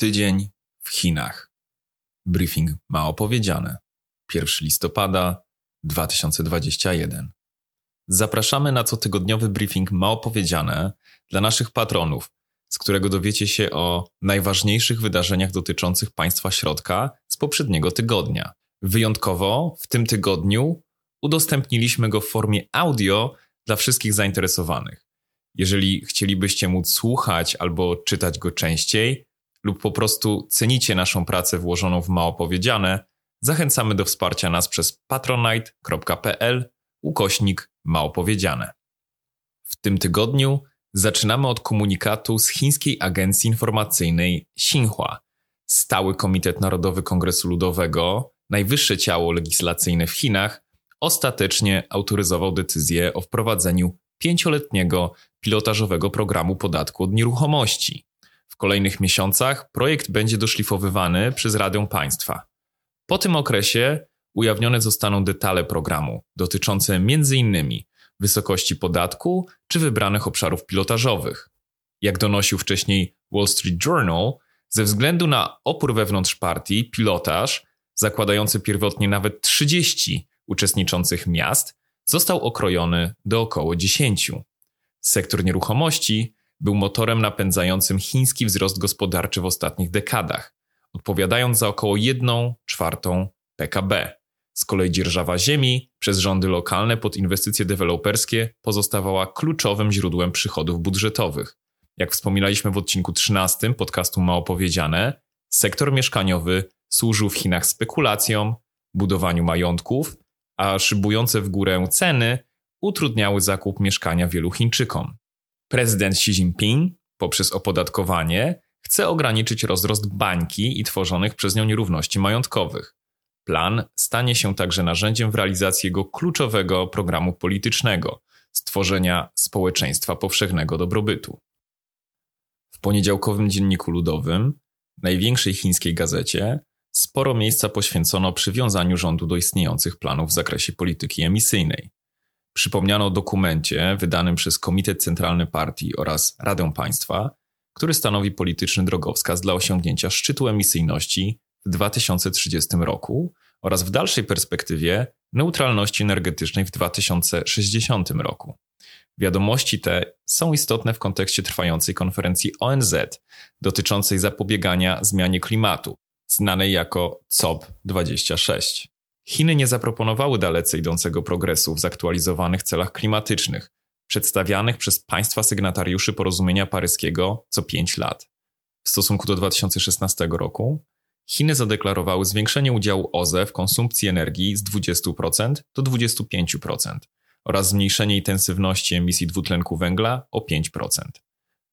Tydzień w Chinach. Briefing ma opowiedziane. 1 listopada 2021. Zapraszamy na cotygodniowy briefing ma opowiedziane dla naszych patronów, z którego dowiecie się o najważniejszych wydarzeniach dotyczących państwa środka z poprzedniego tygodnia. Wyjątkowo w tym tygodniu udostępniliśmy go w formie audio dla wszystkich zainteresowanych. Jeżeli chcielibyście móc słuchać albo czytać go częściej, lub po prostu cenicie naszą pracę włożoną w mało powiedziane, zachęcamy do wsparcia nas przez patronite.pl ukośnik mało powiedziane. W tym tygodniu zaczynamy od komunikatu z chińskiej agencji informacyjnej Xinhua. Stały Komitet Narodowy Kongresu Ludowego, najwyższe ciało legislacyjne w Chinach, ostatecznie autoryzował decyzję o wprowadzeniu pięcioletniego pilotażowego programu podatku od nieruchomości. Kolejnych miesiącach projekt będzie doszlifowywany przez Radę Państwa. Po tym okresie ujawnione zostaną detale programu dotyczące m.in. wysokości podatku czy wybranych obszarów pilotażowych. Jak donosił wcześniej Wall Street Journal, ze względu na opór wewnątrz partii, pilotaż, zakładający pierwotnie nawet 30 uczestniczących miast, został okrojony do około 10. Sektor nieruchomości był motorem napędzającym chiński wzrost gospodarczy w ostatnich dekadach, odpowiadając za około 1 czwartą PKB. Z kolei dzierżawa ziemi przez rządy lokalne pod inwestycje deweloperskie pozostawała kluczowym źródłem przychodów budżetowych. Jak wspominaliśmy w odcinku 13 podcastu Ma Opowiedziane, sektor mieszkaniowy służył w Chinach spekulacjom, budowaniu majątków, a szybujące w górę ceny utrudniały zakup mieszkania wielu Chińczykom. Prezydent Xi Jinping poprzez opodatkowanie chce ograniczyć rozrost bańki i tworzonych przez nią nierówności majątkowych. Plan stanie się także narzędziem w realizacji jego kluczowego programu politycznego stworzenia społeczeństwa powszechnego dobrobytu. W poniedziałkowym dzienniku ludowym, największej chińskiej gazecie, sporo miejsca poświęcono przywiązaniu rządu do istniejących planów w zakresie polityki emisyjnej. Przypomniano o dokumencie wydanym przez Komitet Centralny Partii oraz Radę Państwa, który stanowi polityczny drogowskaz dla osiągnięcia szczytu emisyjności w 2030 roku oraz w dalszej perspektywie neutralności energetycznej w 2060 roku. Wiadomości te są istotne w kontekście trwającej konferencji ONZ dotyczącej zapobiegania zmianie klimatu, znanej jako COP26. Chiny nie zaproponowały dalece idącego progresu w zaktualizowanych celach klimatycznych, przedstawianych przez państwa sygnatariuszy porozumienia paryskiego co 5 lat. W stosunku do 2016 roku Chiny zadeklarowały zwiększenie udziału OZE w konsumpcji energii z 20% do 25% oraz zmniejszenie intensywności emisji dwutlenku węgla o 5%.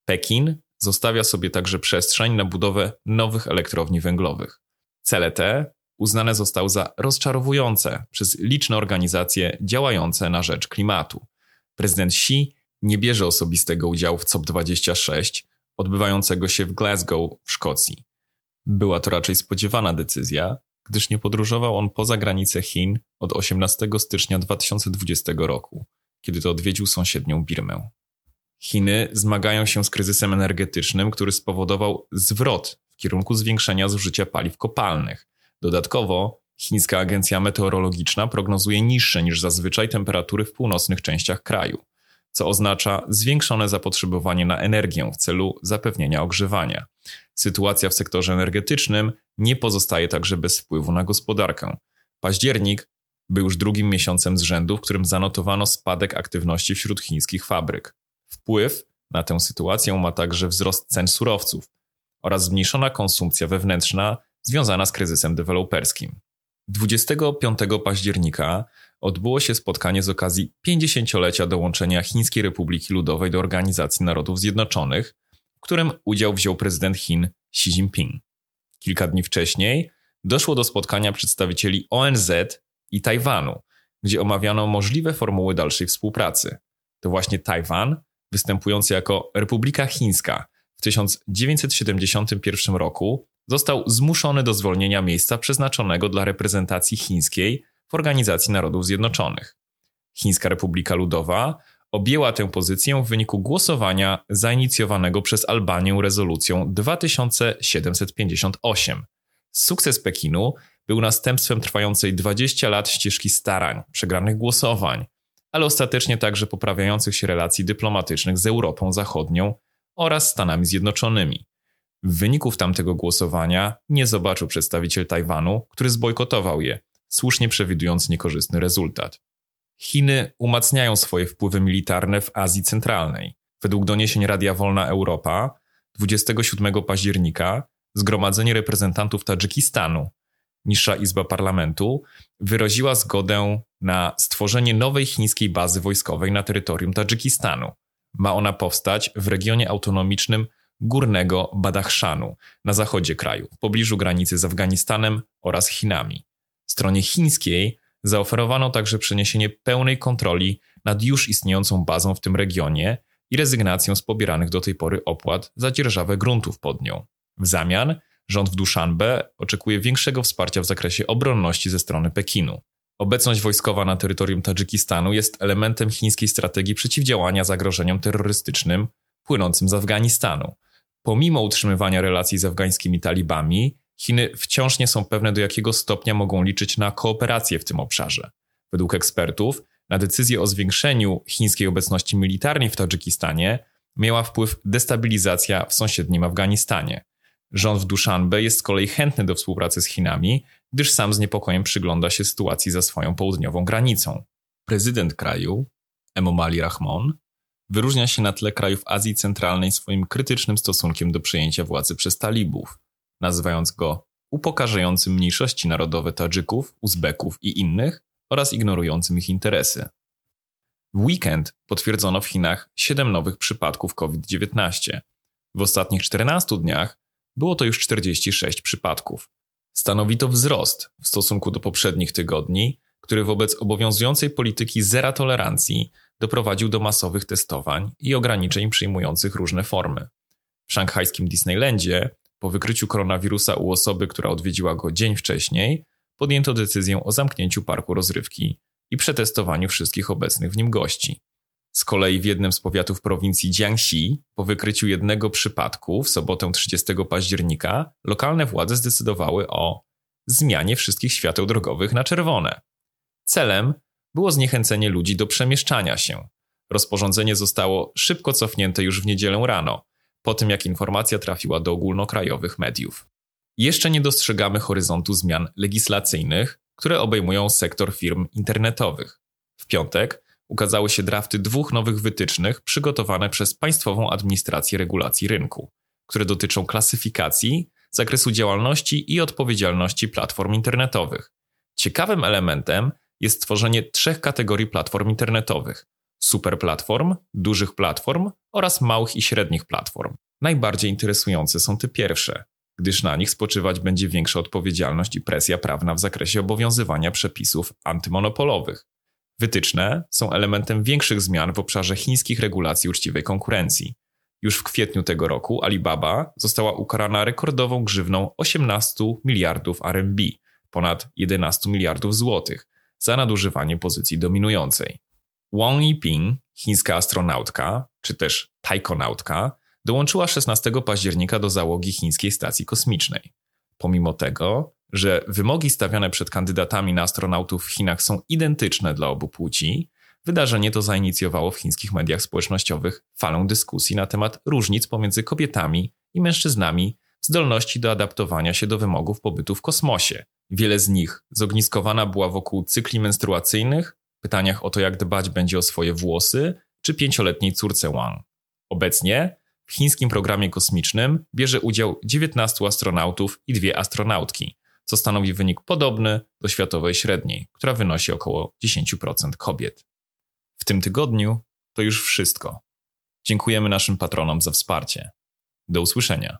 Pekin zostawia sobie także przestrzeń na budowę nowych elektrowni węglowych. Cele te uznane zostały za rozczarowujące przez liczne organizacje działające na rzecz klimatu. Prezydent Xi nie bierze osobistego udziału w COP26, odbywającego się w Glasgow w Szkocji. Była to raczej spodziewana decyzja, gdyż nie podróżował on poza granice Chin od 18 stycznia 2020 roku, kiedy to odwiedził sąsiednią Birmę. Chiny zmagają się z kryzysem energetycznym, który spowodował zwrot w kierunku zwiększenia zużycia paliw kopalnych, Dodatkowo chińska agencja meteorologiczna prognozuje niższe niż zazwyczaj temperatury w północnych częściach kraju, co oznacza zwiększone zapotrzebowanie na energię w celu zapewnienia ogrzewania. Sytuacja w sektorze energetycznym nie pozostaje także bez wpływu na gospodarkę. Październik był już drugim miesiącem z rzędu, w którym zanotowano spadek aktywności wśród chińskich fabryk. Wpływ na tę sytuację ma także wzrost cen surowców oraz zmniejszona konsumpcja wewnętrzna związana z kryzysem deweloperskim. 25 października odbyło się spotkanie z okazji 50-lecia dołączenia Chińskiej Republiki Ludowej do Organizacji Narodów Zjednoczonych, w którym udział wziął prezydent Chin Xi Jinping. Kilka dni wcześniej doszło do spotkania przedstawicieli ONZ i Tajwanu, gdzie omawiano możliwe formuły dalszej współpracy. To właśnie Tajwan, występujący jako Republika Chińska, w 1971 roku został zmuszony do zwolnienia miejsca przeznaczonego dla reprezentacji chińskiej w Organizacji Narodów Zjednoczonych. Chińska Republika Ludowa objęła tę pozycję w wyniku głosowania zainicjowanego przez Albanię rezolucją 2758. Sukces Pekinu był następstwem trwającej 20 lat ścieżki starań, przegranych głosowań, ale ostatecznie także poprawiających się relacji dyplomatycznych z Europą Zachodnią oraz Stanami Zjednoczonymi. Wyników tamtego głosowania nie zobaczył przedstawiciel Tajwanu, który zbojkotował je, słusznie przewidując niekorzystny rezultat. Chiny umacniają swoje wpływy militarne w Azji Centralnej. Według doniesień Radia Wolna Europa 27 października Zgromadzenie Reprezentantów Tadżykistanu, niższa izba parlamentu, wyraziła zgodę na stworzenie nowej chińskiej bazy wojskowej na terytorium Tadżykistanu. Ma ona powstać w regionie autonomicznym Górnego Badachszanu na zachodzie kraju, w pobliżu granicy z Afganistanem oraz Chinami. Stronie chińskiej zaoferowano także przeniesienie pełnej kontroli nad już istniejącą bazą w tym regionie i rezygnację z pobieranych do tej pory opłat za dzierżawę gruntów pod nią. W zamian rząd w Duszanbe oczekuje większego wsparcia w zakresie obronności ze strony Pekinu. Obecność wojskowa na terytorium Tadżykistanu jest elementem chińskiej strategii przeciwdziałania zagrożeniom terrorystycznym płynącym z Afganistanu. Pomimo utrzymywania relacji z afgańskimi talibami, Chiny wciąż nie są pewne, do jakiego stopnia mogą liczyć na kooperację w tym obszarze. Według ekspertów, na decyzję o zwiększeniu chińskiej obecności militarnej w Tadżykistanie miała wpływ destabilizacja w sąsiednim Afganistanie. Rząd w Duszanbe jest z kolei chętny do współpracy z Chinami, gdyż sam z niepokojem przygląda się sytuacji za swoją południową granicą. Prezydent kraju, Emomali Rahmon, wyróżnia się na tle krajów Azji Centralnej swoim krytycznym stosunkiem do przejęcia władzy przez talibów, nazywając go upokarzającym mniejszości narodowe Tadżyków, Uzbeków i innych oraz ignorującym ich interesy. W weekend potwierdzono w Chinach 7 nowych przypadków COVID-19. W ostatnich 14 dniach było to już 46 przypadków. Stanowi to wzrost w stosunku do poprzednich tygodni, który wobec obowiązującej polityki zera tolerancji doprowadził do masowych testowań i ograniczeń przyjmujących różne formy. W szanghajskim Disneylandzie, po wykryciu koronawirusa u osoby, która odwiedziła go dzień wcześniej, podjęto decyzję o zamknięciu parku rozrywki i przetestowaniu wszystkich obecnych w nim gości. Z kolei w jednym z powiatów prowincji Jiangxi, po wykryciu jednego przypadku w sobotę 30 października, lokalne władze zdecydowały o zmianie wszystkich świateł drogowych na czerwone. Celem było zniechęcenie ludzi do przemieszczania się. Rozporządzenie zostało szybko cofnięte już w niedzielę rano, po tym jak informacja trafiła do ogólnokrajowych mediów. Jeszcze nie dostrzegamy horyzontu zmian legislacyjnych, które obejmują sektor firm internetowych. W piątek ukazały się drafty dwóch nowych wytycznych przygotowane przez Państwową Administrację Regulacji Rynku, które dotyczą klasyfikacji, zakresu działalności i odpowiedzialności platform internetowych. Ciekawym elementem jest tworzenie trzech kategorii platform internetowych: superplatform, dużych platform oraz małych i średnich platform. Najbardziej interesujące są te pierwsze, gdyż na nich spoczywać będzie większa odpowiedzialność i presja prawna w zakresie obowiązywania przepisów antymonopolowych. Wytyczne są elementem większych zmian w obszarze chińskich regulacji uczciwej konkurencji. Już w kwietniu tego roku Alibaba została ukarana rekordową grzywną 18 miliardów RMB, ponad 11 miliardów złotych, za nadużywanie pozycji dominującej. Wang Yiping, chińska astronautka, czy też tajkonautka, dołączyła 16 października do załogi chińskiej stacji kosmicznej. Pomimo tego, że wymogi stawiane przed kandydatami na astronautów w Chinach są identyczne dla obu płci, wydarzenie to zainicjowało w chińskich mediach społecznościowych falę dyskusji na temat różnic pomiędzy kobietami i mężczyznami zdolności do adaptowania się do wymogów pobytu w kosmosie. Wiele z nich zogniskowana była wokół cykli menstruacyjnych, pytaniach o to, jak dbać będzie o swoje włosy, czy pięcioletniej córce Wang. Obecnie w chińskim programie kosmicznym bierze udział 19 astronautów i dwie astronautki, co stanowi wynik podobny do światowej średniej, która wynosi około 10% kobiet. W tym tygodniu to już wszystko. Dziękujemy naszym patronom za wsparcie. Do usłyszenia.